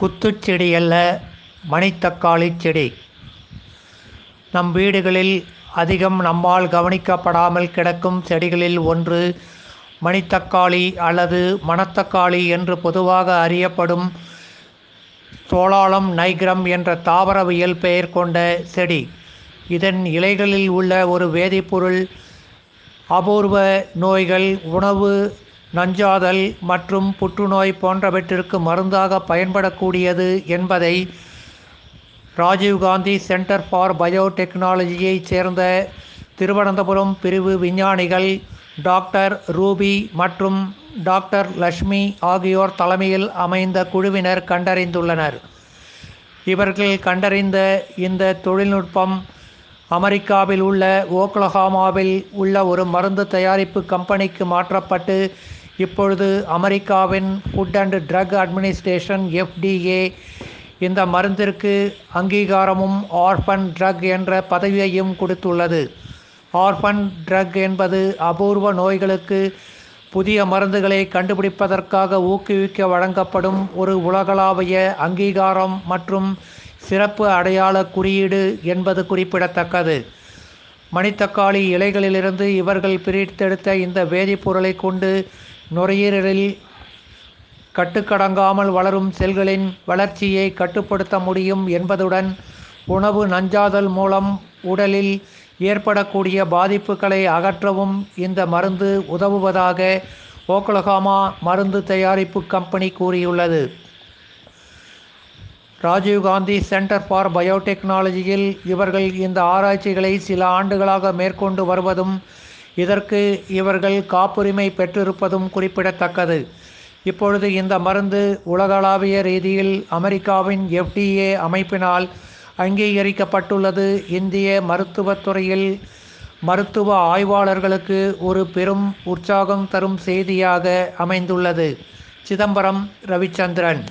குத்துச்செடி அல்ல மணித்தக்காளி செடி. நம் வீடுகளில் அதிகம் நம்மால் கவனிக்கப்படாமல் கிடக்கும் செடிகளில் ஒன்று மணித்தக்காளி அல்லது மணத்தக்காளி என்று பொதுவாக அறியப்படும் சோளாளம் நைக்ரம் என்ற தாவரவியல் பெயர் கொண்ட செடி. இதன் இலைகளில் உள்ள ஒரு வேதிப்பொருள் அபூர்வ நோய்கள் உணவு நஞ்சாதல் மற்றும் புற்றுநோய் போன்றவற்றிற்கு மருந்தாக பயன்படக்கூடியது என்பதை ராஜீவ்காந்தி சென்டர் ஃபார் பயோடெக்னாலஜியைச் சேர்ந்த திருவனந்தபுரம் பிரிவு விஞ்ஞானிகள் டாக்டர் ரூபி மற்றும் டாக்டர் லக்ஷ்மி ஆகியோர் தலைமையில் அமைந்த குழுவினர் கண்டறிந்துள்ளனர். இவர்கள் கண்டறிந்த இந்த தொழில்நுட்பம் அமெரிக்காவில் உள்ள ஓக்லஹாமாவில் உள்ள ஒரு மருந்து தயாரிப்பு கம்பெனிக்கு மாற்றப்பட்டு இப்பொழுது அமெரிக்காவின் food and drug administration FDA இந்த மருந்திற்கு அங்கீகாரமும் ஆர்ஃபன் ட்ரக் என்ற பதவியையும் கொடுத்துள்ளது. ஆர்ஃபன் ட்ரக் என்பது அபூர்வ நோய்களுக்கு புதிய மருந்துகளை கண்டுபிடிப்பதற்காக ஊக்குவிக்க வழங்கப்படும் ஒரு உலகளாவிய அங்கீகாரம் மற்றும் சிறப்பு அடையாள குறியீடு என்பது குறிப்பிடத்தக்கது. மணித்தக்காளி இலைகளிலிருந்து இவர்கள் பிரித்தெடுத்த இந்த வேதிப்பொருளை கொண்டு நுரையீரலில் கட்டுக்கடங்காமல் வளரும் செல்களின் வளர்ச்சியை கட்டுப்படுத்த முடியும் என்பதுடன் உணவு நஞ்சாதல் மூலம் உடலில் ஏற்படக்கூடிய பாதிப்புகளை அகற்றவும் இந்த மருந்து உதவுவதாக ஓக்லஹாமா மருந்து தயாரிப்பு கம்பெனி கூறியுள்ளது. ராஜீவ்காந்தி சென்டர் ஃபார் பயோடெக்னாலஜியில் இவர்கள் இந்த ஆராய்ச்சிகளை சில ஆண்டுகளாக மேற்கொண்டு வருவதும் இதற்கு இவர்கள் காப்புரிமை பெற்றிருப்பதும் குறிப்பிடத்தக்கது. இப்பொழுது இந்த மருந்து உலகளாவிய ரீதியில் அமெரிக்காவின் எஃப்டிஏ அமைப்பினால் அங்கீகரிக்கப்பட்டுள்ளது. இந்திய மருத்துவத்துறையில் மருத்துவ ஆய்வாளர்களுக்கு ஒரு பெரும் உற்சாகம் தரும் செய்தியாக அமைந்துள்ளது. சிதம்பரம் ரவிச்சந்திரன்.